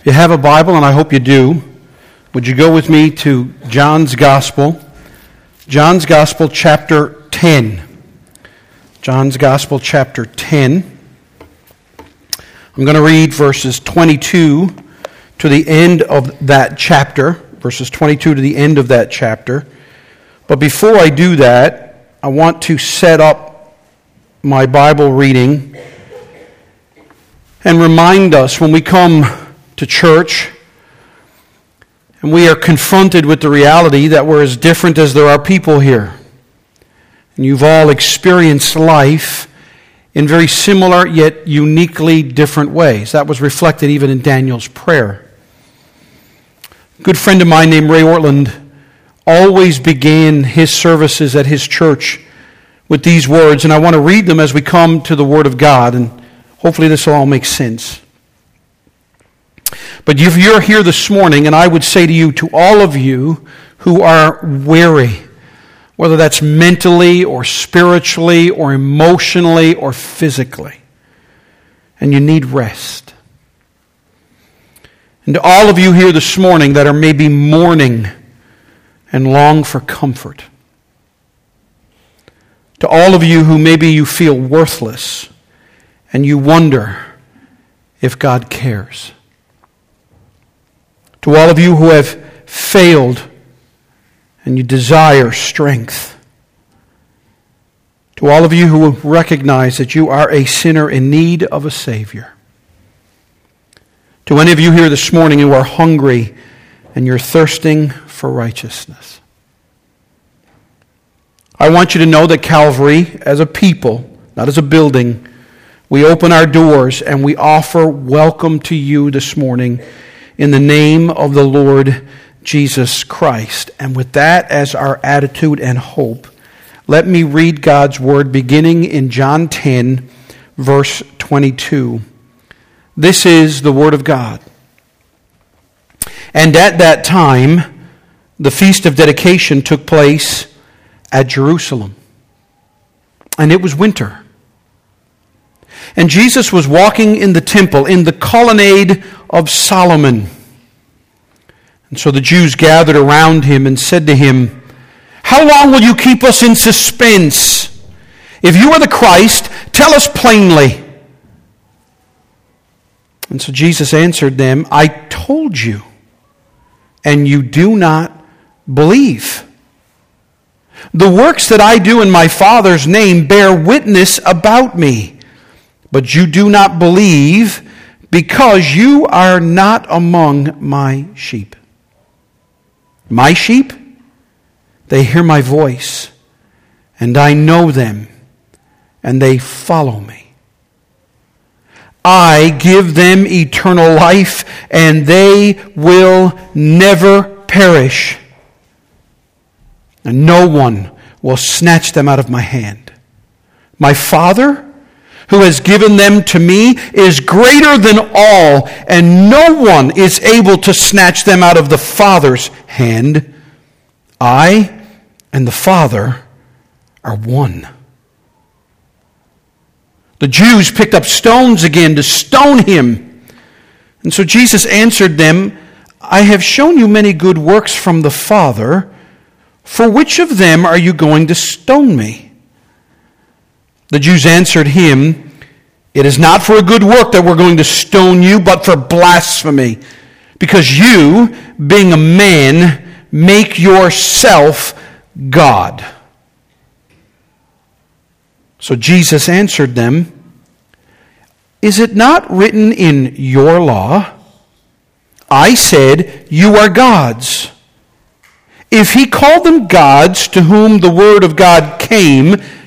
If you have a Bible, and I hope you do, would you go with me to John's Gospel? John's Gospel, chapter 10. John's Gospel, chapter 10. I'm going to read verses 22 to the end of that chapter, verses 22 to the end of that chapter. But before I do that, I want to set up my Bible reading and remind us when we come to church, and we are confronted with the reality that we're as different as there are people here. And you've all experienced life in very similar yet uniquely different ways. That was reflected even in Daniel's prayer. A good friend of mine named Ray Ortlund always began his services at his church with these words, and I want to read them as we come to the Word of God, and hopefully this will all make sense. But if you're here this morning, and I would say to you, to all of you who are weary, whether that's mentally or spiritually or emotionally or physically, and you need rest. And to all of you here this morning that are maybe mourning and long for comfort. To all of you who maybe you feel worthless and you wonder if God cares to all of you who have failed and you desire strength. To all of you who recognize that you are a sinner in need of a Savior. To any of you here this morning who are hungry and you're thirsting for righteousness. I want you to know that Calvary, as a people, not as a building, we open our doors and we offer welcome to you this morning in the name of the Lord Jesus Christ. And with that as our attitude and hope, let me read God's word beginning in John 10, verse 22. This is the word of God. And at that time, the feast of dedication took place at Jerusalem. And it was winter. And Jesus was walking in the temple, in the colonnade of Solomon. And so the Jews gathered around him and said to him, How long will you keep us in suspense? If you are the Christ, tell us plainly. And so Jesus answered them, I told you, and you do not believe. The works that I do in my Father's name bear witness about me. But you do not believe because you are not among my sheep. My sheep, they hear my voice, and I know them, and they follow me. I give them eternal life, and they will never perish. And no one will snatch them out of my hand. My Father, who has given them to me is greater than all, and no one is able to snatch them out of the Father's hand. I and the Father are one. The Jews picked up stones again to stone him. And so Jesus answered them, I have shown you many good works from the Father. For which of them are you going to stone me? The Jews answered him, It is not for a good work that we're going to stone you, but for blasphemy. Because you, being a man, make yourself God. So Jesus answered them, Is it not written in your law? I said, You are gods. If he called them gods to whom the word of God came,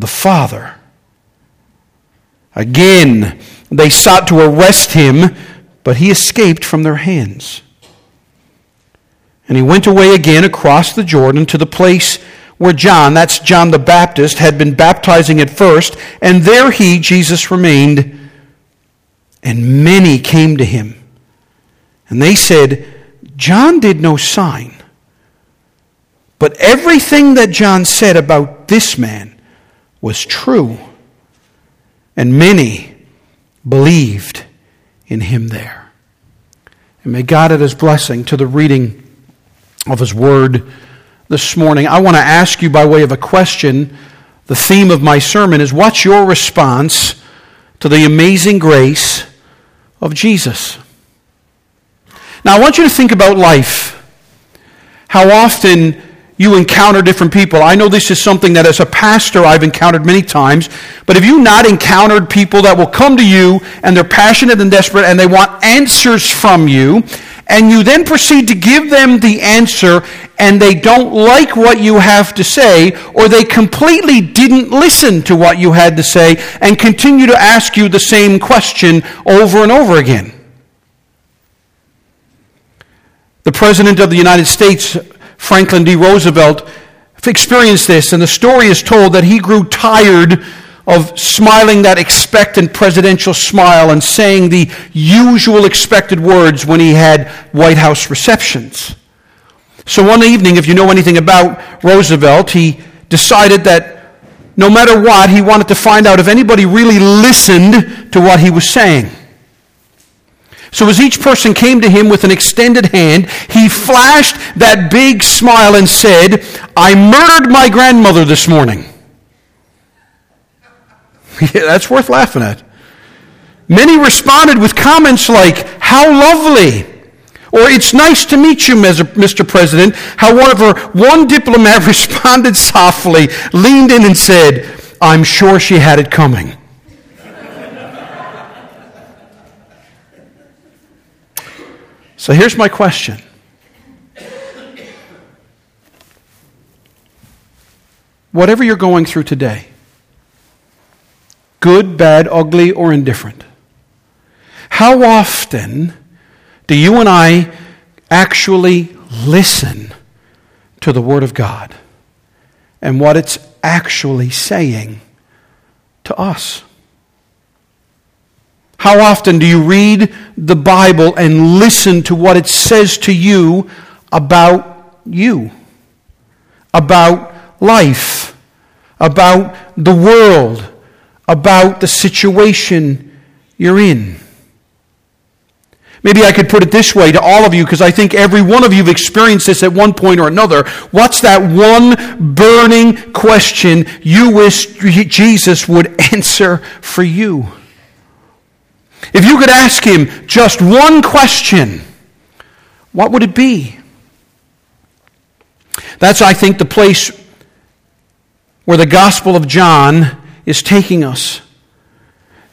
the Father. Again, they sought to arrest him, but he escaped from their hands. And he went away again across the Jordan to the place where John, that's John the Baptist, had been baptizing at first, and there he, Jesus, remained, and many came to him. And they said, John did no sign, but everything that John said about this man was true, and many believed in him there. And may God add his blessing to the reading of his word this morning. I want to ask you by way of a question. The theme of my sermon is what's your response to the amazing grace of Jesus? Now, I want you to think about life. How often you encounter different people. I know this is something that as a pastor I've encountered many times, but have you not encountered people that will come to you and they're passionate and desperate and they want answers from you, and you then proceed to give them the answer and they don't like what you have to say, or they completely didn't listen to what you had to say and continue to ask you the same question over and over again? The President of the United States Franklin D. Roosevelt experienced this, and the story is told that he grew tired of smiling that expectant presidential smile and saying the usual expected words when he had White House receptions. So one evening, if you know anything about Roosevelt, he decided that no matter what, he wanted to find out if anybody really listened to what he was saying. So as each person came to him with an extended hand, he flashed that big smile and said, I murdered my grandmother this morning. yeah, that's worth laughing at. Many responded with comments like, How lovely! Or, It's nice to meet you, Mr. President. However, one diplomat responded softly, leaned in, and said, I'm sure she had it coming. So here's my question. Whatever you're going through today, good, bad, ugly, or indifferent, how often do you and I actually listen to the Word of God and what it's actually saying to us? How often do you read the Bible and listen to what it says to you about you, about life, about the world, about the situation you're in? Maybe I could put it this way to all of you, because I think every one of you have experienced this at one point or another. What's that one burning question you wish Jesus would answer for you? If you could ask him just one question, what would it be? That's, I think, the place where the Gospel of John is taking us.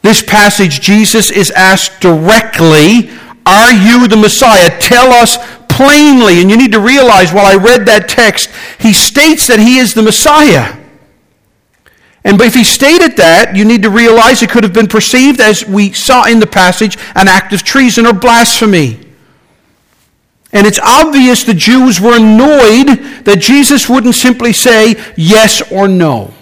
This passage, Jesus is asked directly, Are you the Messiah? Tell us plainly. And you need to realize while I read that text, he states that he is the Messiah. And if he stated that, you need to realize it could have been perceived, as we saw in the passage, an act of treason or blasphemy. And it's obvious the Jews were annoyed that Jesus wouldn't simply say yes or no.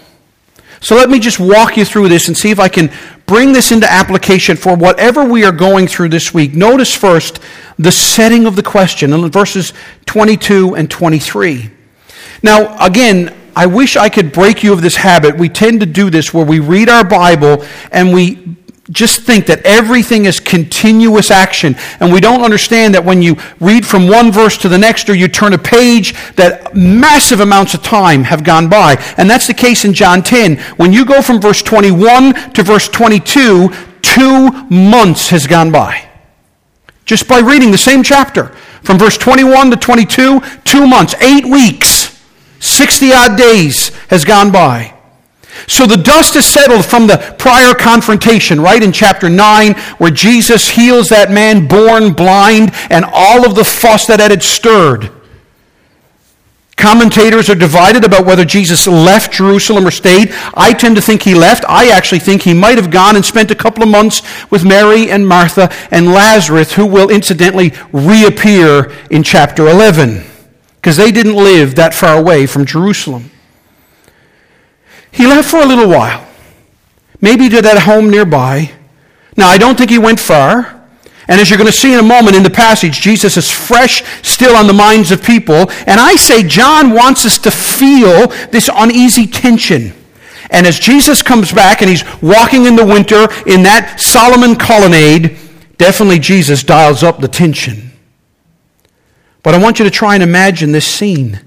So let me just walk you through this and see if I can bring this into application for whatever we are going through this week. Notice first the setting of the question in verses 22 and 23. Now, again, I wish I could break you of this habit. We tend to do this where we read our Bible and we just think that everything is continuous action. And we don't understand that when you read from one verse to the next or you turn a page, that massive amounts of time have gone by. And that's the case in John 10. When you go from verse 21 to verse 22, two months has gone by. Just by reading the same chapter. From verse 21 to 22, two months, eight weeks. 60 odd days has gone by. So the dust is settled from the prior confrontation, right in chapter 9, where Jesus heals that man born blind and all of the fuss that had stirred. Commentators are divided about whether Jesus left Jerusalem or stayed. I tend to think he left. I actually think he might have gone and spent a couple of months with Mary and Martha and Lazarus, who will incidentally reappear in chapter 11, because they didn't live that far away from Jerusalem. He left for a little while, maybe to that home nearby. Now, I don't think he went far. And as you're going to see in a moment in the passage, Jesus is fresh still on the minds of people. And I say John wants us to feel this uneasy tension. And as Jesus comes back and he's walking in the winter in that Solomon colonnade, definitely Jesus dials up the tension. But I want you to try and imagine this scene.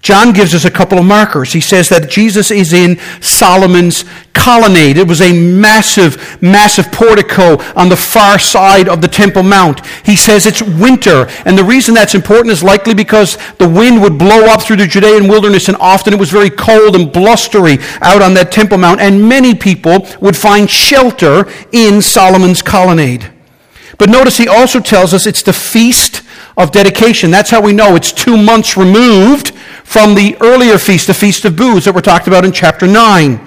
John gives us a couple of markers. He says that Jesus is in Solomon's colonnade. It was a massive, massive portico on the far side of the Temple Mount. He says it's winter. And the reason that's important is likely because the wind would blow up through the Judean wilderness and often it was very cold and blustery out on that Temple Mount. And many people would find shelter in Solomon's colonnade. But notice he also tells us it's the feast of dedication. That's how we know it's two months removed from the earlier feast, the Feast of Booths that were talked about in chapter 9.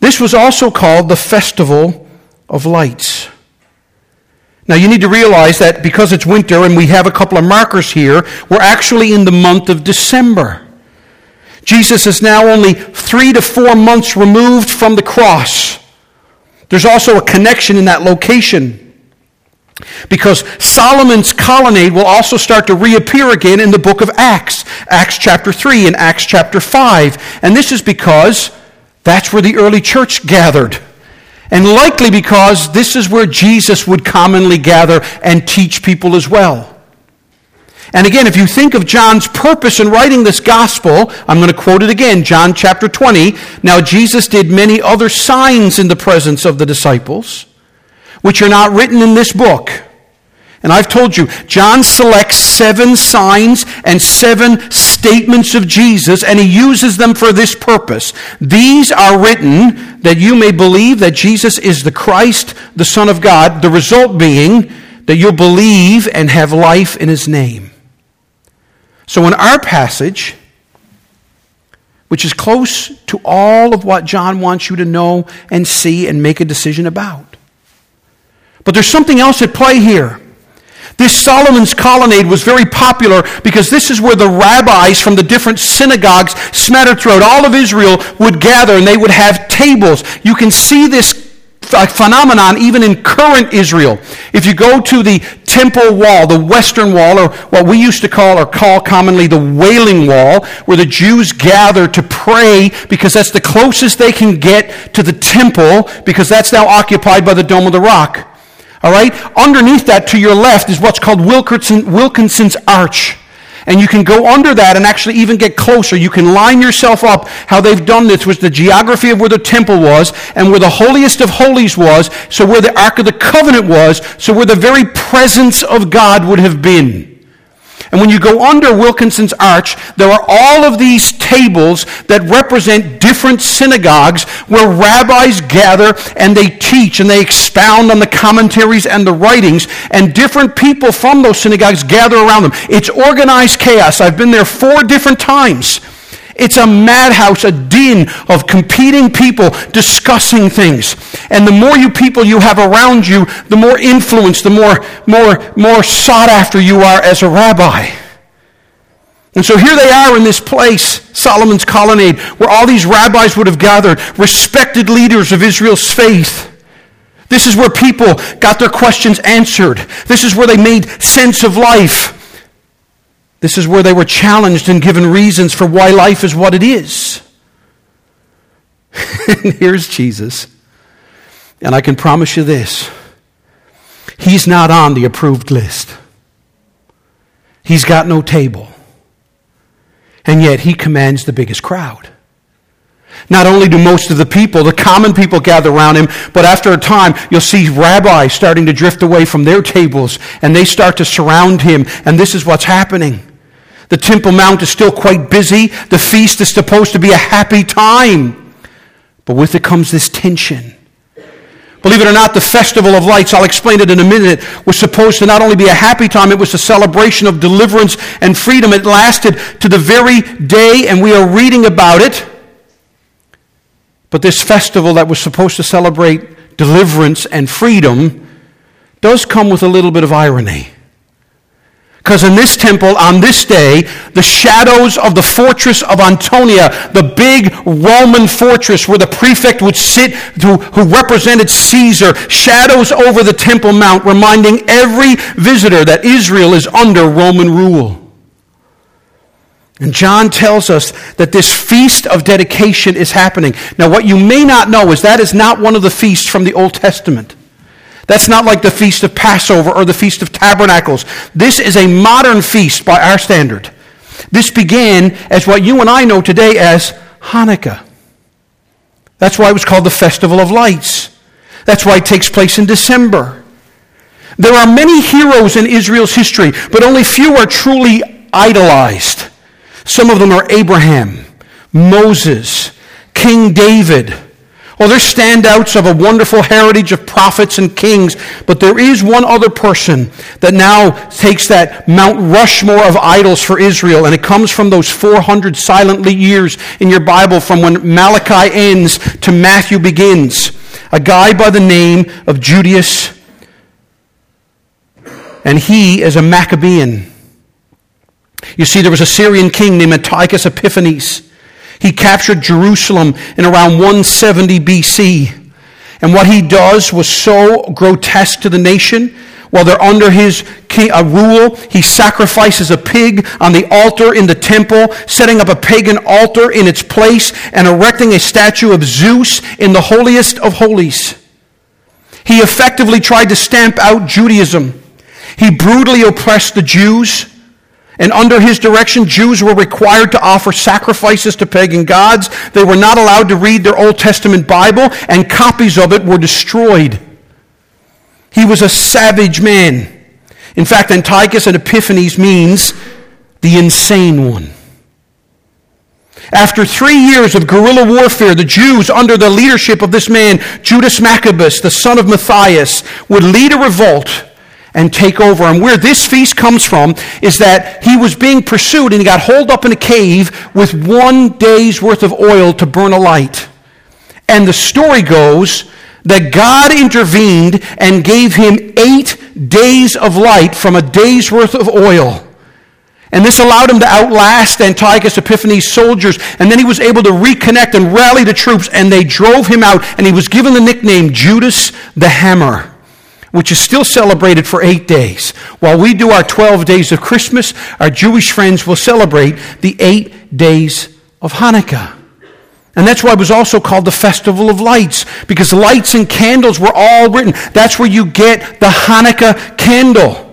This was also called the Festival of Lights. Now, you need to realize that because it's winter and we have a couple of markers here, we're actually in the month of December. Jesus is now only three to four months removed from the cross. There's also a connection in that location. Because Solomon's colonnade will also start to reappear again in the book of Acts, Acts chapter 3 and Acts chapter 5. And this is because that's where the early church gathered. And likely because this is where Jesus would commonly gather and teach people as well. And again, if you think of John's purpose in writing this gospel, I'm going to quote it again, John chapter 20. Now, Jesus did many other signs in the presence of the disciples which are not written in this book. And I've told you, John selects seven signs and seven statements of Jesus, and he uses them for this purpose. These are written that you may believe that Jesus is the Christ, the Son of God, the result being that you'll believe and have life in his name. So in our passage, which is close to all of what John wants you to know and see and make a decision about, but there's something else at play here. This Solomon's colonnade was very popular because this is where the rabbis from the different synagogues smattered throughout all of Israel would gather and they would have tables. You can see this phenomenon even in current Israel. If you go to the temple wall, the western wall, or what we used to call or call commonly the wailing wall, where the Jews gather to pray because that's the closest they can get to the temple because that's now occupied by the Dome of the Rock. All right? Underneath that to your left is what's called Wilkinson, Wilkinson's Arch. And you can go under that and actually even get closer. You can line yourself up. How they've done this was the geography of where the temple was and where the holiest of holies was, so where the Ark of the Covenant was, so where the very presence of God would have been. And when you go under Wilkinson's Arch, there are all of these tables that represent different synagogues where rabbis gather and they teach and they expound on the commentaries and the writings, and different people from those synagogues gather around them. It's organized chaos. I've been there four different times. It's a madhouse, a din of competing people discussing things. And the more you people you have around you, the more influence, the more, more, more sought after you are as a rabbi. And so here they are in this place, Solomon's colonnade, where all these rabbis would have gathered, respected leaders of Israel's faith. This is where people got their questions answered. This is where they made sense of life. This is where they were challenged and given reasons for why life is what it is. here's Jesus. And I can promise you this He's not on the approved list, He's got no table. And yet, He commands the biggest crowd. Not only do most of the people, the common people, gather around him, but after a time, you'll see rabbis starting to drift away from their tables and they start to surround him. And this is what's happening. The Temple Mount is still quite busy. The feast is supposed to be a happy time. But with it comes this tension. Believe it or not, the Festival of Lights, I'll explain it in a minute, was supposed to not only be a happy time, it was a celebration of deliverance and freedom. It lasted to the very day, and we are reading about it. But this festival that was supposed to celebrate deliverance and freedom does come with a little bit of irony. Because in this temple, on this day, the shadows of the fortress of Antonia, the big Roman fortress where the prefect would sit, who, who represented Caesar, shadows over the Temple Mount, reminding every visitor that Israel is under Roman rule. And John tells us that this feast of dedication is happening. Now, what you may not know is that is not one of the feasts from the Old Testament. That's not like the Feast of Passover or the Feast of Tabernacles. This is a modern feast by our standard. This began as what you and I know today as Hanukkah. That's why it was called the Festival of Lights. That's why it takes place in December. There are many heroes in Israel's history, but only few are truly idolized. Some of them are Abraham, Moses, King David, well, there's standouts of a wonderful heritage of prophets and kings, but there is one other person that now takes that Mount Rushmore of idols for Israel, and it comes from those 400 silent years in your Bible from when Malachi ends to Matthew begins. A guy by the name of Judas, and he is a Maccabean. You see, there was a Syrian king named Antiochus Epiphanes. He captured Jerusalem in around 170 BC. And what he does was so grotesque to the nation. While they're under his uh, rule, he sacrifices a pig on the altar in the temple, setting up a pagan altar in its place, and erecting a statue of Zeus in the holiest of holies. He effectively tried to stamp out Judaism. He brutally oppressed the Jews. And under his direction, Jews were required to offer sacrifices to pagan gods. They were not allowed to read their Old Testament Bible, and copies of it were destroyed. He was a savage man. In fact, Antiochus and Epiphanes means the insane one. After three years of guerrilla warfare, the Jews, under the leadership of this man, Judas Maccabeus, the son of Matthias, would lead a revolt and take over. And where this feast comes from is that he was being pursued and he got holed up in a cave with one day's worth of oil to burn a light. And the story goes that God intervened and gave him eight days of light from a day's worth of oil. And this allowed him to outlast Antiochus Epiphanes' soldiers. And then he was able to reconnect and rally the troops, and they drove him out. And he was given the nickname Judas the Hammer which is still celebrated for eight days. While we do our 12 days of Christmas, our Jewish friends will celebrate the eight days of Hanukkah. And that's why it was also called the Festival of Lights, because lights and candles were all written. That's where you get the Hanukkah candle.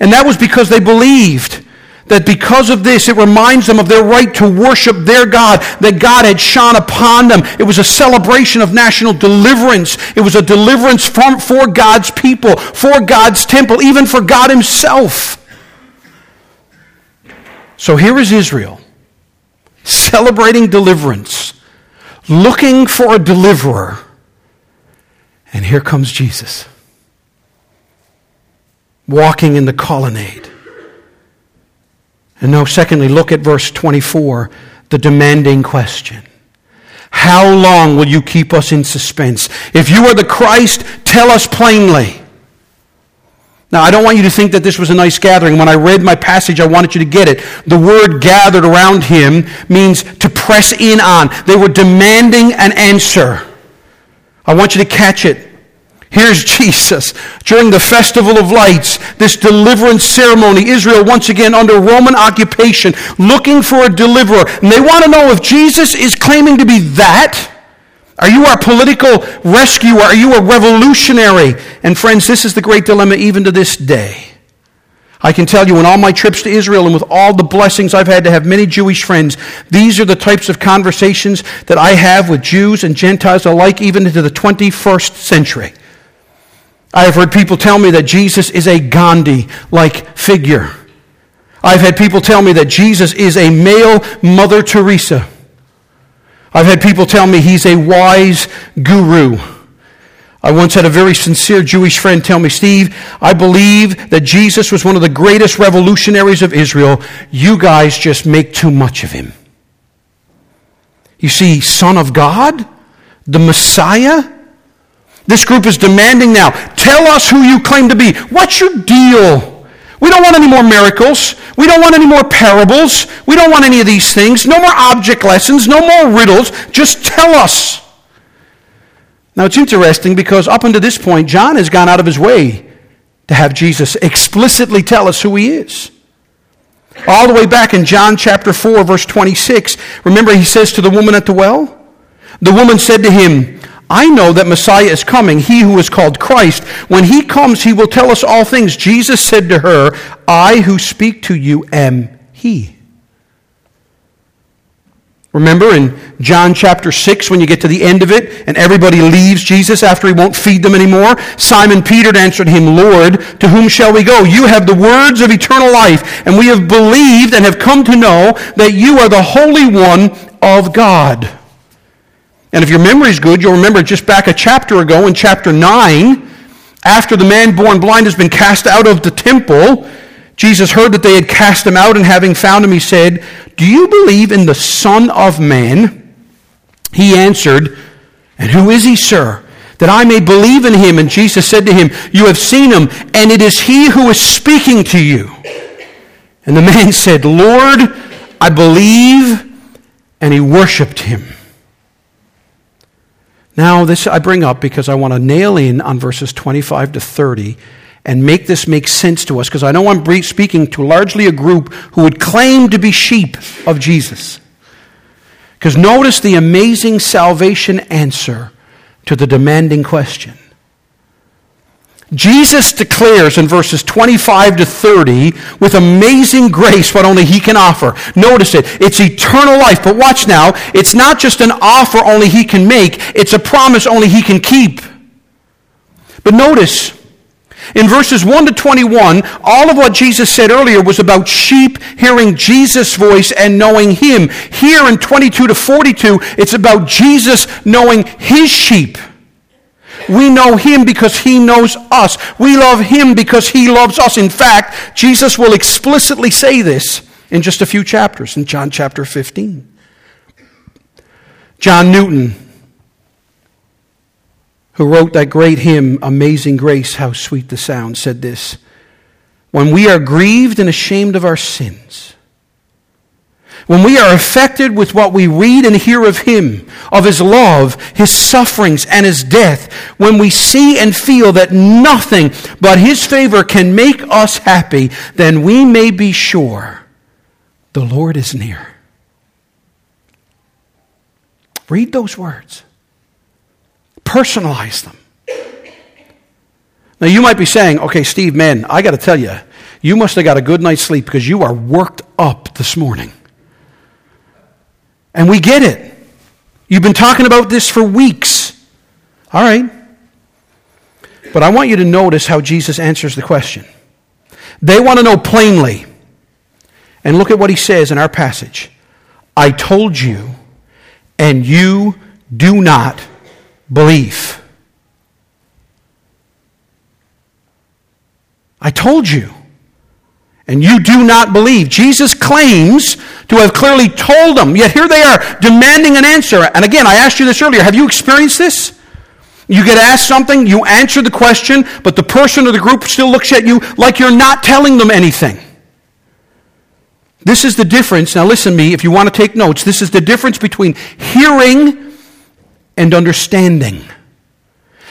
And that was because they believed that because of this, it reminds them of their right to worship their God, that God had shone upon them. It was a celebration of national deliverance. It was a deliverance from, for God's people, for God's temple, even for God Himself. So here is Israel celebrating deliverance, looking for a deliverer. And here comes Jesus, walking in the colonnade. And now, secondly, look at verse 24, the demanding question. How long will you keep us in suspense? If you are the Christ, tell us plainly. Now, I don't want you to think that this was a nice gathering. When I read my passage, I wanted you to get it. The word gathered around him means to press in on. They were demanding an answer. I want you to catch it. Here's Jesus during the Festival of Lights, this deliverance ceremony. Israel, once again under Roman occupation, looking for a deliverer. And they want to know if Jesus is claiming to be that. Are you our political rescuer? Are you a revolutionary? And friends, this is the great dilemma even to this day. I can tell you in all my trips to Israel and with all the blessings I've had to have many Jewish friends, these are the types of conversations that I have with Jews and Gentiles alike, even into the 21st century. I have heard people tell me that Jesus is a Gandhi like figure. I've had people tell me that Jesus is a male Mother Teresa. I've had people tell me he's a wise guru. I once had a very sincere Jewish friend tell me, Steve, I believe that Jesus was one of the greatest revolutionaries of Israel. You guys just make too much of him. You see, Son of God, the Messiah. This group is demanding now, tell us who you claim to be. What's your deal? We don't want any more miracles. We don't want any more parables. We don't want any of these things. No more object lessons. No more riddles. Just tell us. Now it's interesting because up until this point, John has gone out of his way to have Jesus explicitly tell us who he is. All the way back in John chapter 4, verse 26, remember he says to the woman at the well? The woman said to him, I know that Messiah is coming, he who is called Christ. When he comes, he will tell us all things. Jesus said to her, I who speak to you am he. Remember in John chapter 6 when you get to the end of it and everybody leaves Jesus after he won't feed them anymore? Simon Peter answered him, Lord, to whom shall we go? You have the words of eternal life, and we have believed and have come to know that you are the Holy One of God. And if your memory is good, you'll remember just back a chapter ago in chapter 9, after the man born blind has been cast out of the temple, Jesus heard that they had cast him out, and having found him, he said, Do you believe in the Son of Man? He answered, And who is he, sir? That I may believe in him. And Jesus said to him, You have seen him, and it is he who is speaking to you. And the man said, Lord, I believe. And he worshiped him. Now, this I bring up because I want to nail in on verses 25 to 30 and make this make sense to us because I know I'm speaking to largely a group who would claim to be sheep of Jesus. Because notice the amazing salvation answer to the demanding question. Jesus declares in verses 25 to 30 with amazing grace what only he can offer. Notice it. It's eternal life. But watch now. It's not just an offer only he can make. It's a promise only he can keep. But notice, in verses 1 to 21, all of what Jesus said earlier was about sheep hearing Jesus' voice and knowing him. Here in 22 to 42, it's about Jesus knowing his sheep. We know him because he knows us. We love him because he loves us. In fact, Jesus will explicitly say this in just a few chapters, in John chapter 15. John Newton who wrote that great hymn, Amazing Grace, How Sweet the Sound, said this When we are grieved and ashamed of our sins, when we are affected with what we read and hear of Him, of His love, His sufferings, and His death, when we see and feel that nothing but His favor can make us happy, then we may be sure the Lord is near. Read those words. Personalize them. Now, you might be saying, okay, Steve, man, I got to tell you, you must have got a good night's sleep because you are worked up this morning. And we get it. You've been talking about this for weeks. All right. But I want you to notice how Jesus answers the question. They want to know plainly. And look at what he says in our passage I told you, and you do not believe. I told you. And you do not believe. Jesus claims to have clearly told them, yet here they are demanding an answer. And again, I asked you this earlier. Have you experienced this? You get asked something, you answer the question, but the person or the group still looks at you like you're not telling them anything. This is the difference. Now, listen to me, if you want to take notes, this is the difference between hearing and understanding.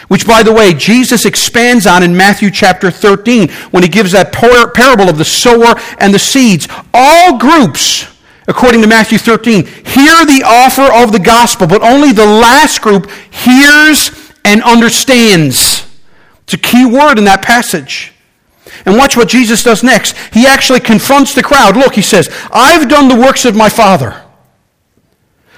Which, by the way, Jesus expands on in Matthew chapter 13 when he gives that parable of the sower and the seeds. All groups, according to Matthew 13, hear the offer of the gospel, but only the last group hears and understands. It's a key word in that passage. And watch what Jesus does next. He actually confronts the crowd. Look, he says, I've done the works of my Father.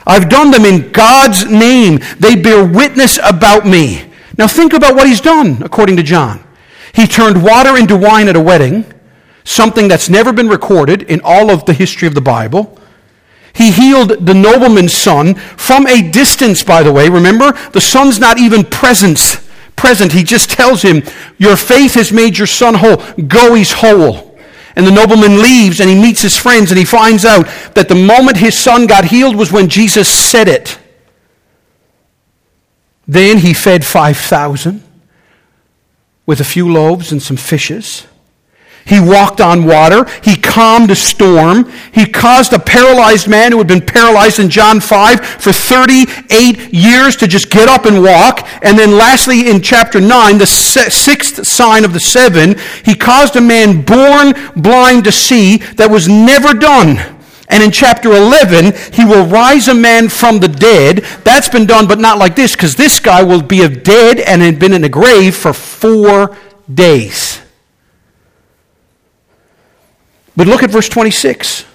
I've done them in God's name. They bear witness about me. Now think about what he's done, according to John. He turned water into wine at a wedding, something that's never been recorded in all of the history of the Bible. He healed the nobleman's son from a distance, by the way. Remember, the son's not even present, present, he just tells him, Your faith has made your son whole. Go, he's whole. And the nobleman leaves and he meets his friends and he finds out that the moment his son got healed was when Jesus said it. Then he fed 5,000 with a few loaves and some fishes. He walked on water. He calmed a storm. He caused a paralyzed man who had been paralyzed in John 5 for 38 years to just get up and walk. And then lastly, in chapter 9, the sixth sign of the seven, he caused a man born blind to see that was never done. And in chapter 11, he will rise a man from the dead. That's been done, but not like this, because this guy will be dead and had been in a grave for four days. But look at verse 26.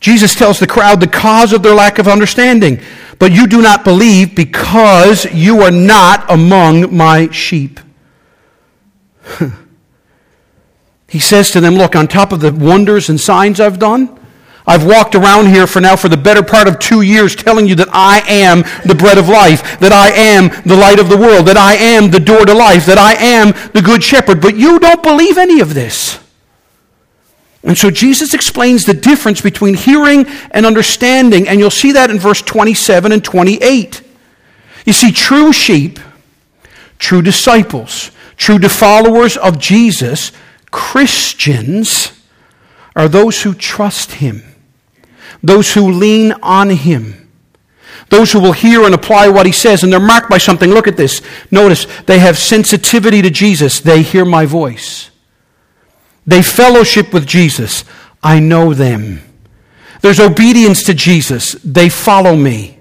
Jesus tells the crowd the cause of their lack of understanding. But you do not believe because you are not among my sheep. he says to them, Look, on top of the wonders and signs I've done, I've walked around here for now for the better part of two years telling you that I am the bread of life, that I am the light of the world, that I am the door to life, that I am the good shepherd. But you don't believe any of this. And so Jesus explains the difference between hearing and understanding, and you'll see that in verse 27 and 28. You see, true sheep, true disciples, true followers of Jesus, Christians, are those who trust Him, those who lean on Him, those who will hear and apply what He says, and they're marked by something. Look at this. Notice, they have sensitivity to Jesus. They hear my voice. They fellowship with Jesus. I know them. There's obedience to Jesus. They follow me.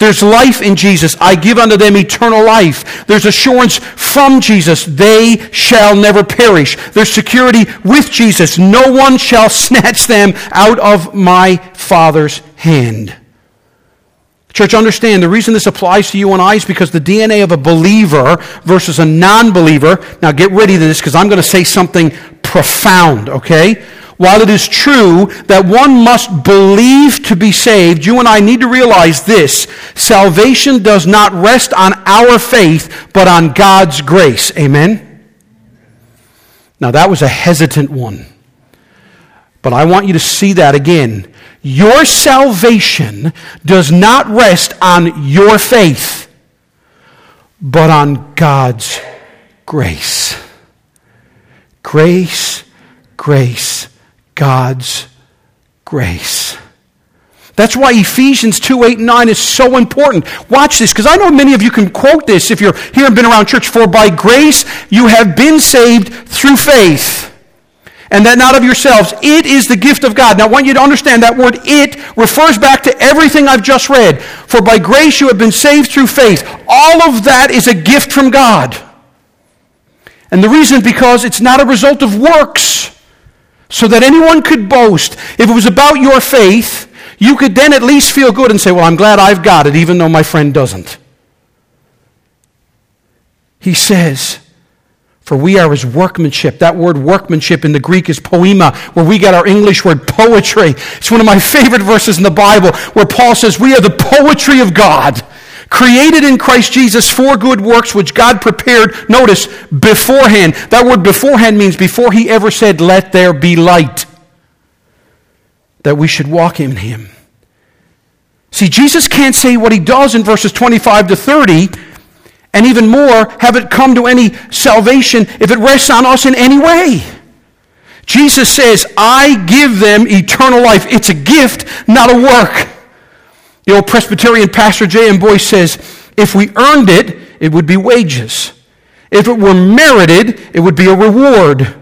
There's life in Jesus. I give unto them eternal life. There's assurance from Jesus. They shall never perish. There's security with Jesus. No one shall snatch them out of my Father's hand. Church, understand the reason this applies to you and I is because the DNA of a believer versus a non believer. Now, get ready to this because I'm going to say something profound, okay? While it is true that one must believe to be saved, you and I need to realize this salvation does not rest on our faith, but on God's grace. Amen? Now, that was a hesitant one. But I want you to see that again. Your salvation does not rest on your faith, but on God's grace. Grace, grace, God's grace. That's why Ephesians 2 8 and 9 is so important. Watch this, because I know many of you can quote this if you're here and been around church. For by grace you have been saved through faith and that not of yourselves. It is the gift of God. Now, I want you to understand that word it refers back to everything I've just read. For by grace you have been saved through faith. All of that is a gift from God. And the reason because it's not a result of works, so that anyone could boast. If it was about your faith, you could then at least feel good and say, Well, I'm glad I've got it, even though my friend doesn't. He says, for we are his workmanship. That word workmanship in the Greek is poema, where we get our English word poetry. It's one of my favorite verses in the Bible where Paul says, We are the poetry of God, created in Christ Jesus for good works which God prepared, notice, beforehand. That word beforehand means before he ever said, Let there be light, that we should walk in him. See, Jesus can't say what he does in verses 25 to 30 and even more, have it come to any salvation if it rests on us in any way. Jesus says, I give them eternal life. It's a gift, not a work. The old Presbyterian pastor J.M. Boice says, if we earned it, it would be wages. If it were merited, it would be a reward.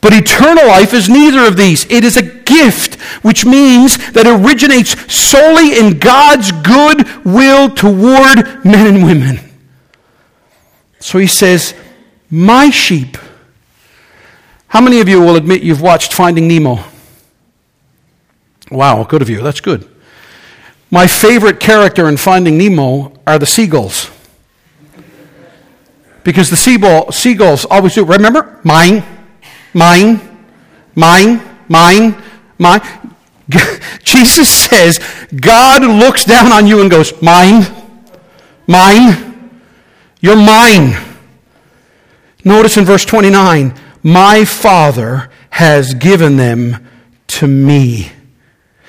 But eternal life is neither of these. It is a gift, which means that it originates solely in God's good will toward men and women. So he says, My sheep. How many of you will admit you've watched Finding Nemo? Wow, good of you. That's good. My favorite character in Finding Nemo are the seagulls. Because the seagull, seagulls always do. Remember? Mine, mine, mine, mine, mine. Jesus says, God looks down on you and goes, Mine, mine, you're mine. Notice in verse 29 My Father has given them to me.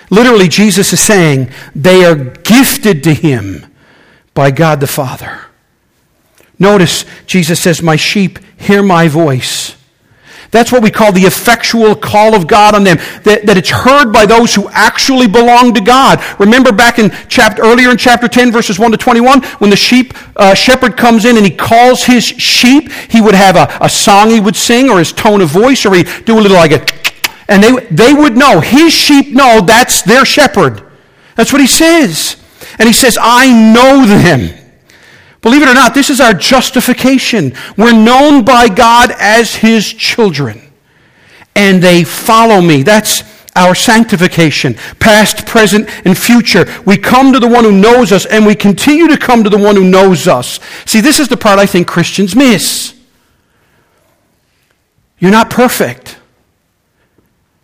Literally, Jesus is saying they are gifted to him by God the Father. Notice, Jesus says, My sheep hear my voice. That's what we call the effectual call of God on them. That, that it's heard by those who actually belong to God. Remember back in chapter, earlier in chapter 10, verses 1 to 21, when the sheep uh, shepherd comes in and he calls his sheep, he would have a, a song he would sing or his tone of voice or he'd do a little like a, and they, they would know, his sheep know that's their shepherd. That's what he says. And he says, I know them. Believe it or not, this is our justification. We're known by God as His children. And they follow me. That's our sanctification, past, present, and future. We come to the one who knows us, and we continue to come to the one who knows us. See, this is the part I think Christians miss. You're not perfect.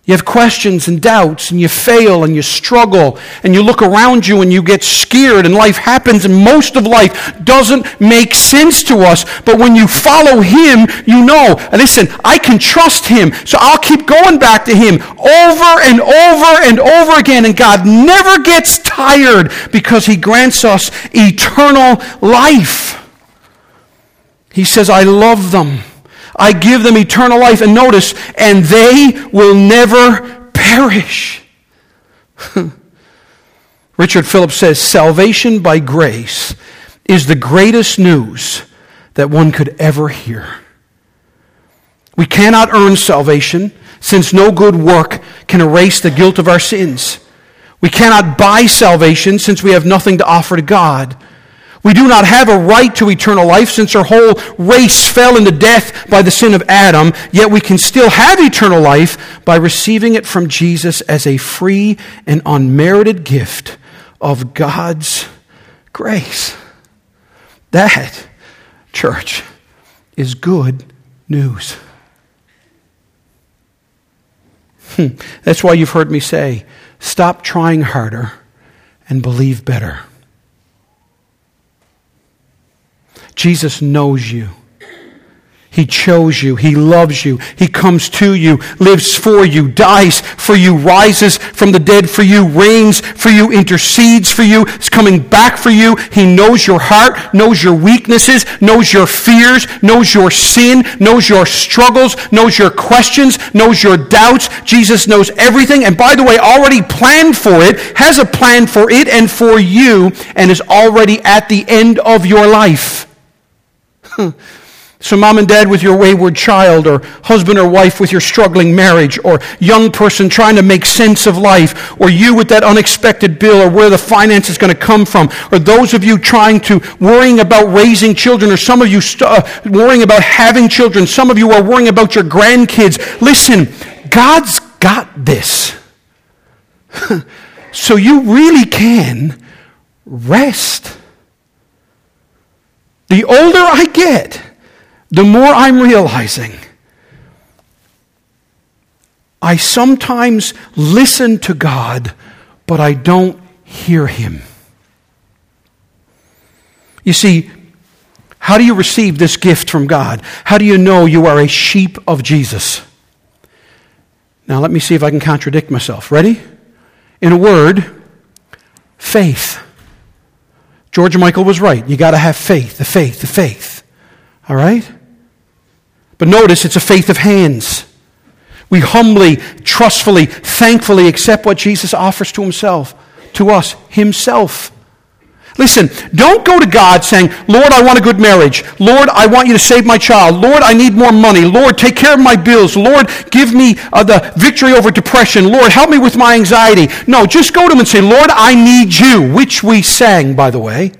You have questions and doubts, and you fail and you struggle, and you look around you and you get scared, and life happens, and most of life doesn't make sense to us. But when you follow Him, you know, listen, I can trust Him, so I'll keep going back to Him over and over and over again. And God never gets tired because He grants us eternal life. He says, I love them. I give them eternal life. And notice, and they will never perish. Richard Phillips says, Salvation by grace is the greatest news that one could ever hear. We cannot earn salvation since no good work can erase the guilt of our sins. We cannot buy salvation since we have nothing to offer to God. We do not have a right to eternal life since our whole race fell into death by the sin of Adam, yet we can still have eternal life by receiving it from Jesus as a free and unmerited gift of God's grace. That, church, is good news. Hmm. That's why you've heard me say, stop trying harder and believe better. Jesus knows you. He chose you. He loves you. He comes to you, lives for you, dies for you, rises from the dead for you, reigns for you, intercedes for you, is coming back for you. He knows your heart, knows your weaknesses, knows your fears, knows your sin, knows your struggles, knows your questions, knows your doubts. Jesus knows everything. And by the way, already planned for it, has a plan for it and for you, and is already at the end of your life. So, mom and dad with your wayward child, or husband or wife with your struggling marriage, or young person trying to make sense of life, or you with that unexpected bill, or where the finance is going to come from, or those of you trying to worrying about raising children, or some of you st- uh, worrying about having children, some of you are worrying about your grandkids. Listen, God's got this. so you really can rest. The older I get, the more I'm realizing I sometimes listen to God, but I don't hear Him. You see, how do you receive this gift from God? How do you know you are a sheep of Jesus? Now, let me see if I can contradict myself. Ready? In a word, faith. George Michael was right. You got to have faith, the faith, the faith. All right? But notice it's a faith of hands. We humbly, trustfully, thankfully accept what Jesus offers to himself, to us, himself. Listen, don't go to God saying, Lord, I want a good marriage. Lord, I want you to save my child. Lord, I need more money. Lord, take care of my bills. Lord, give me uh, the victory over depression. Lord, help me with my anxiety. No, just go to him and say, Lord, I need you, which we sang, by the way.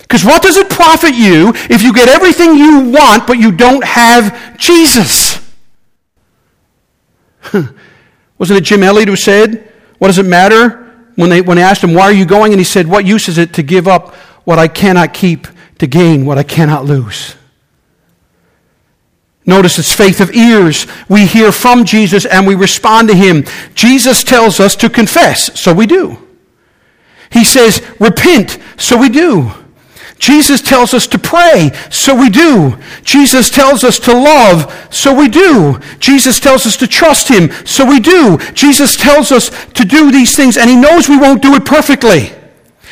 Because what does it profit you if you get everything you want, but you don't have Jesus? Wasn't it Jim Elliot who said, What does it matter when they, when they asked him, Why are you going? And he said, What use is it to give up what I cannot keep to gain what I cannot lose? Notice it's faith of ears. We hear from Jesus and we respond to him. Jesus tells us to confess, so we do. He says, Repent, so we do. Jesus tells us to pray, so we do. Jesus tells us to love, so we do. Jesus tells us to trust Him, so we do. Jesus tells us to do these things, and He knows we won't do it perfectly.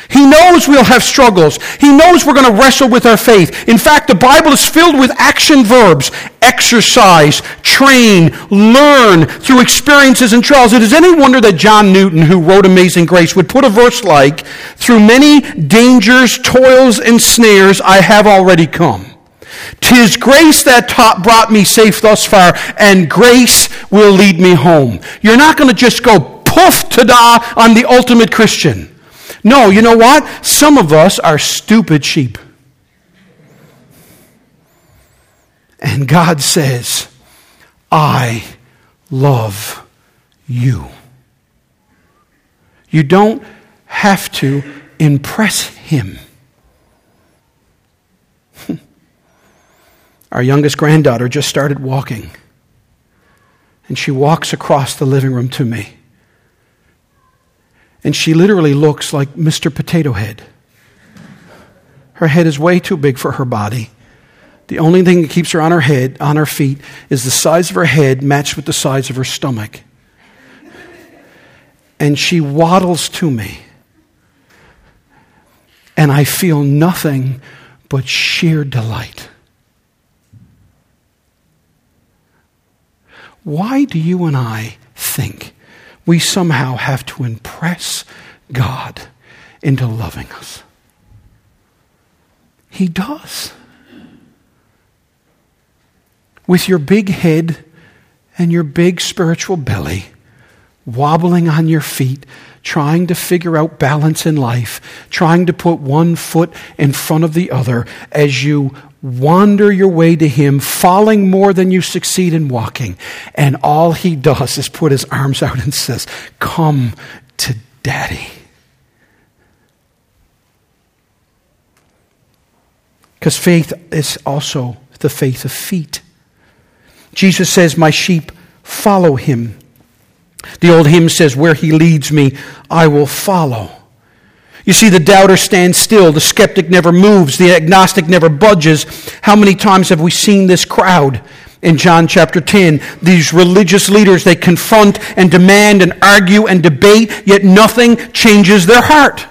He knows we'll have struggles. He knows we're going to wrestle with our faith. In fact, the Bible is filled with action verbs exercise, train, learn through experiences and trials. It is any wonder that John Newton, who wrote Amazing Grace, would put a verse like, Through many dangers, toils, and snares, I have already come. Tis grace that taught, brought me safe thus far, and grace will lead me home. You're not going to just go poof to da on the ultimate Christian. No, you know what? Some of us are stupid sheep. And God says, I love you. You don't have to impress Him. Our youngest granddaughter just started walking. And she walks across the living room to me and she literally looks like Mr. Potato Head. Her head is way too big for her body. The only thing that keeps her on her head, on her feet, is the size of her head matched with the size of her stomach. And she waddles to me. And I feel nothing but sheer delight. Why do you and I think we somehow have to impress God into loving us. He does. With your big head and your big spiritual belly, wobbling on your feet, trying to figure out balance in life, trying to put one foot in front of the other as you wander your way to Him, falling more than you succeed in walking. And all He does is put His arms out and says, Come to Daddy. Because faith is also the faith of feet. Jesus says, My sheep follow him. The old hymn says, Where he leads me, I will follow. You see, the doubter stands still. The skeptic never moves. The agnostic never budges. How many times have we seen this crowd in John chapter 10? These religious leaders, they confront and demand and argue and debate, yet nothing changes their heart.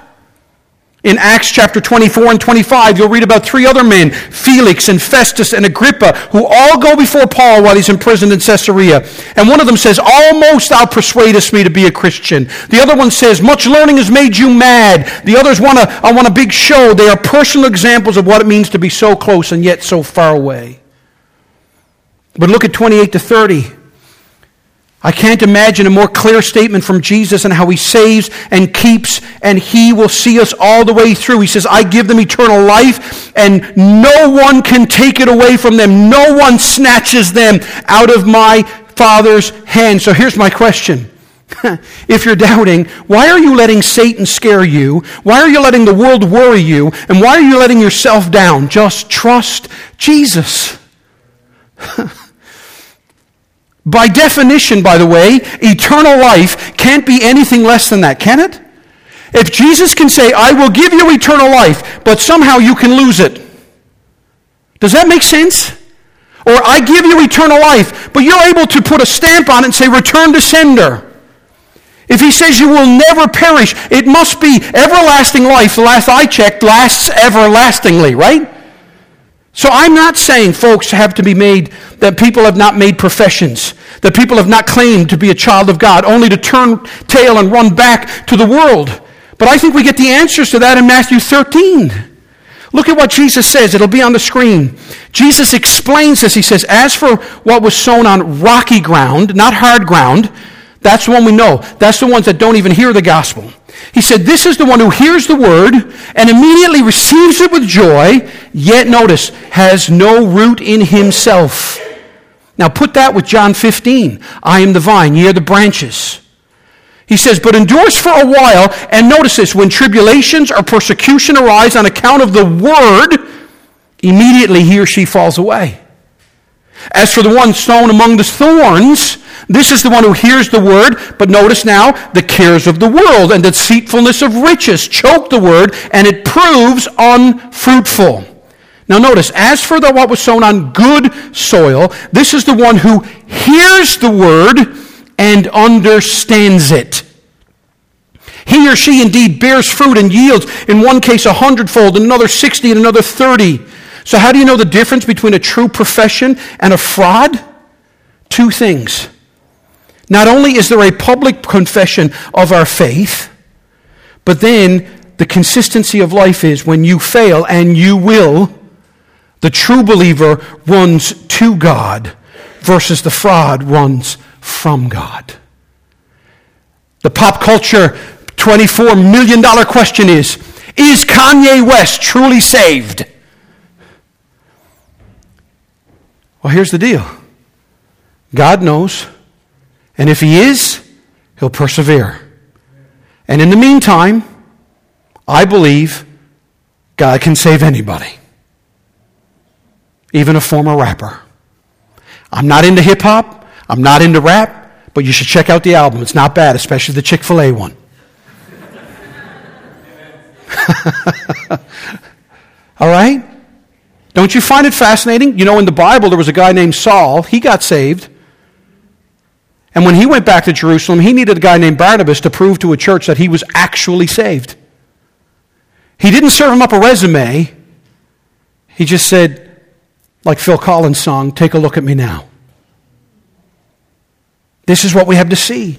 In Acts chapter 24 and 25, you'll read about three other men, Felix and Festus and Agrippa, who all go before Paul while he's imprisoned in Caesarea. And one of them says, Almost thou persuadest me to be a Christian. The other one says, Much learning has made you mad. The others want a, I want a big show. They are personal examples of what it means to be so close and yet so far away. But look at 28 to 30. I can't imagine a more clear statement from Jesus and how he saves and keeps, and he will see us all the way through. He says, I give them eternal life, and no one can take it away from them. No one snatches them out of my Father's hand. So here's my question. if you're doubting, why are you letting Satan scare you? Why are you letting the world worry you? And why are you letting yourself down? Just trust Jesus. By definition, by the way, eternal life can't be anything less than that, can it? If Jesus can say, I will give you eternal life, but somehow you can lose it, does that make sense? Or I give you eternal life, but you're able to put a stamp on it and say, return to sender. If he says you will never perish, it must be everlasting life. The last I checked lasts everlastingly, right? So I'm not saying folks have to be made, that people have not made professions, that people have not claimed to be a child of God, only to turn tail and run back to the world. But I think we get the answers to that in Matthew 13. Look at what Jesus says. It'll be on the screen. Jesus explains this. He says, As for what was sown on rocky ground, not hard ground, that's the one we know. That's the ones that don't even hear the gospel. He said, This is the one who hears the word and immediately receives it with joy, yet notice, has no root in himself. Now put that with John 15. I am the vine, ye are the branches. He says, but endures for a while, and notice this, when tribulations or persecution arise on account of the word, immediately he or she falls away. As for the one sown among the thorns, this is the one who hears the word, but notice now, the cares of the world and the deceitfulness of riches choke the word, and it proves unfruitful. Now notice, as for the what was sown on good soil, this is the one who hears the word and understands it. He or she indeed bears fruit and yields, in one case a hundredfold, in another sixty, and another thirty. So how do you know the difference between a true profession and a fraud? Two things. Not only is there a public confession of our faith, but then the consistency of life is when you fail, and you will, the true believer runs to God versus the fraud runs from God. The pop culture $24 million question is Is Kanye West truly saved? Well, here's the deal God knows, and if He is, He'll persevere. And in the meantime, I believe God can save anybody even a former rapper. I'm not into hip hop, I'm not into rap, but you should check out the album. It's not bad, especially the Chick fil A one. All right? Don't you find it fascinating? You know, in the Bible, there was a guy named Saul. He got saved. And when he went back to Jerusalem, he needed a guy named Barnabas to prove to a church that he was actually saved. He didn't serve him up a resume. He just said, like Phil Collins' song, Take a Look at Me Now. This is what we have to see.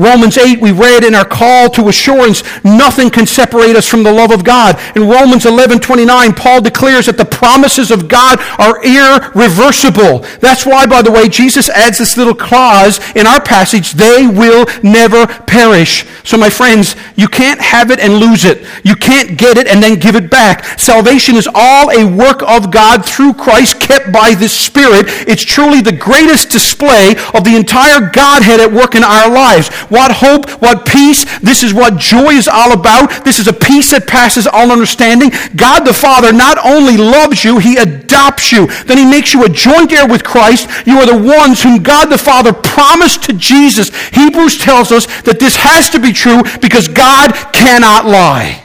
Romans 8, we read in our call to assurance, nothing can separate us from the love of God. In Romans 11, 29, Paul declares that the promises of God are irreversible. That's why, by the way, Jesus adds this little clause in our passage, they will never perish. So my friends, you can't have it and lose it. You can't get it and then give it back. Salvation is all a work of God through Christ kept by the Spirit. It's truly the greatest display of the entire Godhead at work in our lives. What hope, what peace. This is what joy is all about. This is a peace that passes all understanding. God the Father not only loves you, He adopts you. Then He makes you a joint heir with Christ. You are the ones whom God the Father promised to Jesus. Hebrews tells us that this has to be true because God cannot lie.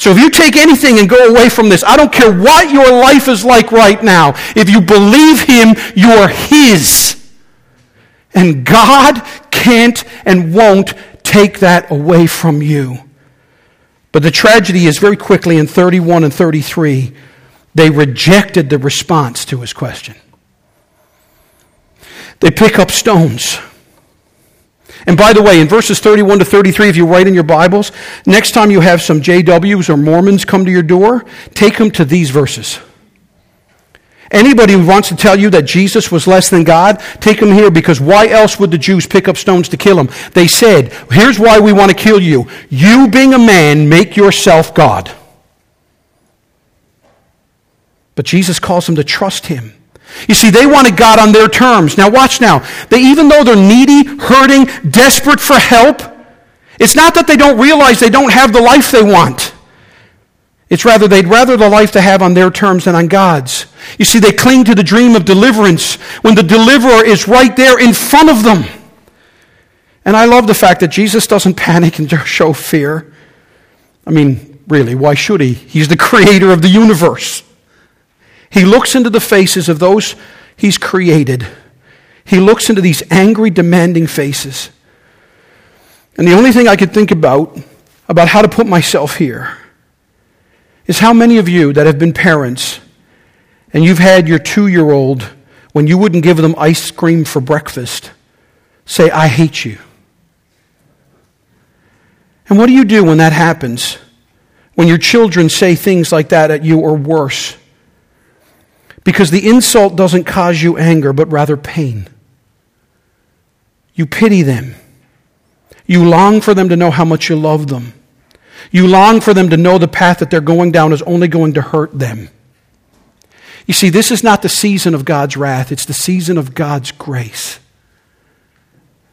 So if you take anything and go away from this, I don't care what your life is like right now. If you believe Him, you're His. And God can't and won't take that away from you. But the tragedy is very quickly in 31 and 33, they rejected the response to his question. They pick up stones. And by the way, in verses 31 to 33, if you write in your Bibles, next time you have some JWs or Mormons come to your door, take them to these verses. Anybody who wants to tell you that Jesus was less than God, take him here because why else would the Jews pick up stones to kill him? They said, here's why we want to kill you. You being a man, make yourself God. But Jesus calls them to trust him. You see, they wanted God on their terms. Now watch now. They, even though they're needy, hurting, desperate for help, it's not that they don't realize they don't have the life they want. It's rather they'd rather the life to have on their terms than on God's. You see, they cling to the dream of deliverance when the deliverer is right there in front of them. And I love the fact that Jesus doesn't panic and show fear. I mean, really, why should he? He's the creator of the universe. He looks into the faces of those he's created. He looks into these angry, demanding faces. And the only thing I could think about, about how to put myself here, is how many of you that have been parents and you've had your two year old, when you wouldn't give them ice cream for breakfast, say, I hate you. And what do you do when that happens? When your children say things like that at you or worse? Because the insult doesn't cause you anger, but rather pain. You pity them. You long for them to know how much you love them. You long for them to know the path that they're going down is only going to hurt them. You see, this is not the season of God's wrath, it's the season of God's grace.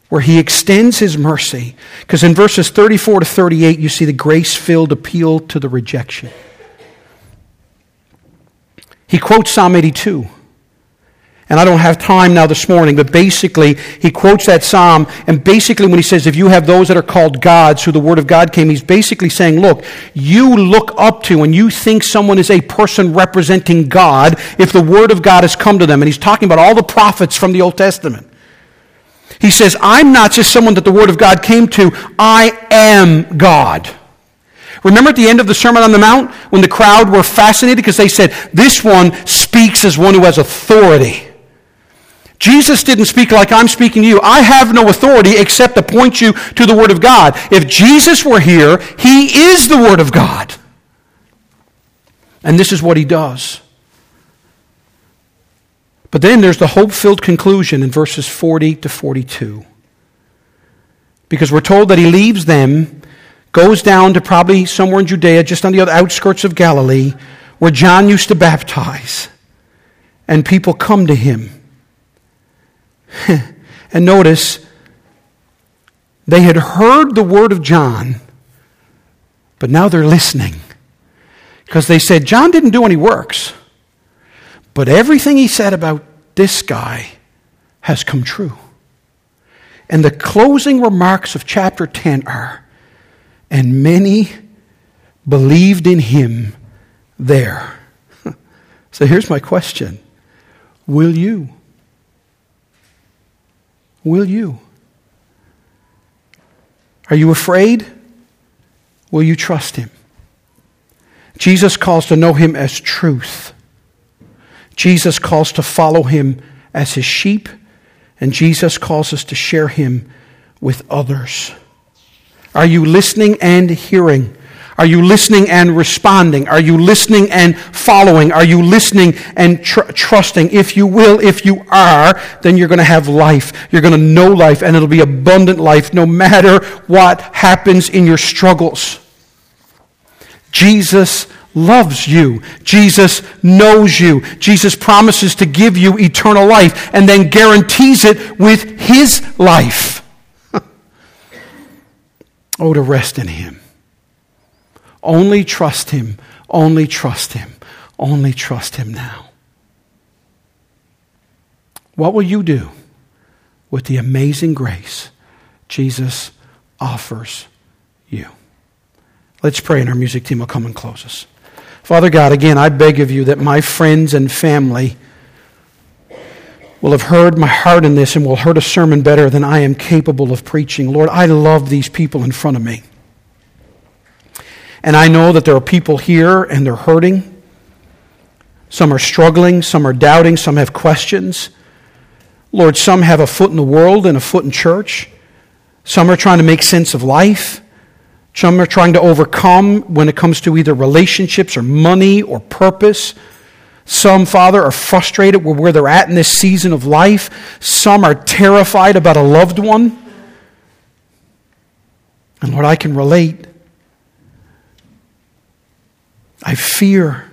Where he extends his mercy. Because in verses 34 to 38, you see the grace filled appeal to the rejection. He quotes Psalm 82. And I don't have time now this morning, but basically, he quotes that psalm. And basically, when he says, if you have those that are called gods, who the word of God came, he's basically saying, look, you look up to and you think someone is a person representing God if the word of God has come to them. And he's talking about all the prophets from the Old Testament. He says, I'm not just someone that the word of God came to, I am God. Remember at the end of the Sermon on the Mount when the crowd were fascinated because they said, This one speaks as one who has authority. Jesus didn't speak like I'm speaking to you. I have no authority except to point you to the Word of God. If Jesus were here, He is the Word of God. And this is what He does. But then there's the hope filled conclusion in verses 40 to 42. Because we're told that He leaves them, goes down to probably somewhere in Judea, just on the outskirts of Galilee, where John used to baptize. And people come to Him. and notice, they had heard the word of John, but now they're listening. Because they said, John didn't do any works, but everything he said about this guy has come true. And the closing remarks of chapter 10 are, and many believed in him there. so here's my question Will you? Will you? Are you afraid? Will you trust him? Jesus calls to know him as truth. Jesus calls to follow him as his sheep, and Jesus calls us to share him with others. Are you listening and hearing? Are you listening and responding? Are you listening and following? Are you listening and tr- trusting? If you will, if you are, then you're going to have life. You're going to know life, and it'll be abundant life no matter what happens in your struggles. Jesus loves you. Jesus knows you. Jesus promises to give you eternal life and then guarantees it with his life. oh, to rest in him. Only trust Him. Only trust Him. Only trust Him now. What will you do with the amazing grace Jesus offers you? Let's pray, and our music team will come and close us. Father God, again, I beg of you that my friends and family will have heard my heart in this and will heard a sermon better than I am capable of preaching. Lord, I love these people in front of me. And I know that there are people here and they're hurting. Some are struggling, some are doubting, some have questions. Lord, some have a foot in the world and a foot in church. Some are trying to make sense of life. Some are trying to overcome when it comes to either relationships or money or purpose. Some, Father, are frustrated with where they're at in this season of life. Some are terrified about a loved one. And Lord, I can relate. I fear.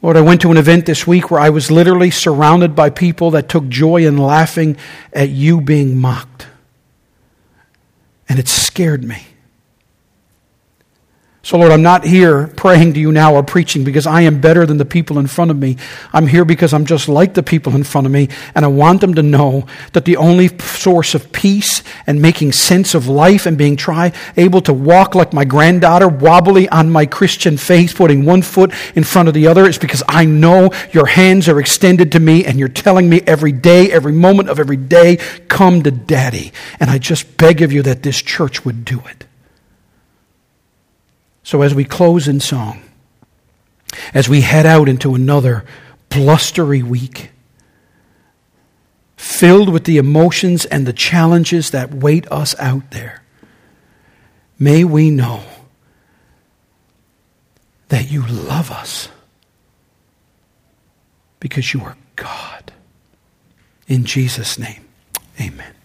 Lord, I went to an event this week where I was literally surrounded by people that took joy in laughing at you being mocked. And it scared me. So, Lord, I'm not here praying to you now or preaching because I am better than the people in front of me. I'm here because I'm just like the people in front of me, and I want them to know that the only source of peace and making sense of life and being try able to walk like my granddaughter, wobbly on my Christian faith, putting one foot in front of the other, is because I know your hands are extended to me, and you're telling me every day, every moment of every day, come to Daddy. And I just beg of you that this church would do it. So, as we close in song, as we head out into another blustery week, filled with the emotions and the challenges that wait us out there, may we know that you love us because you are God. In Jesus' name, amen.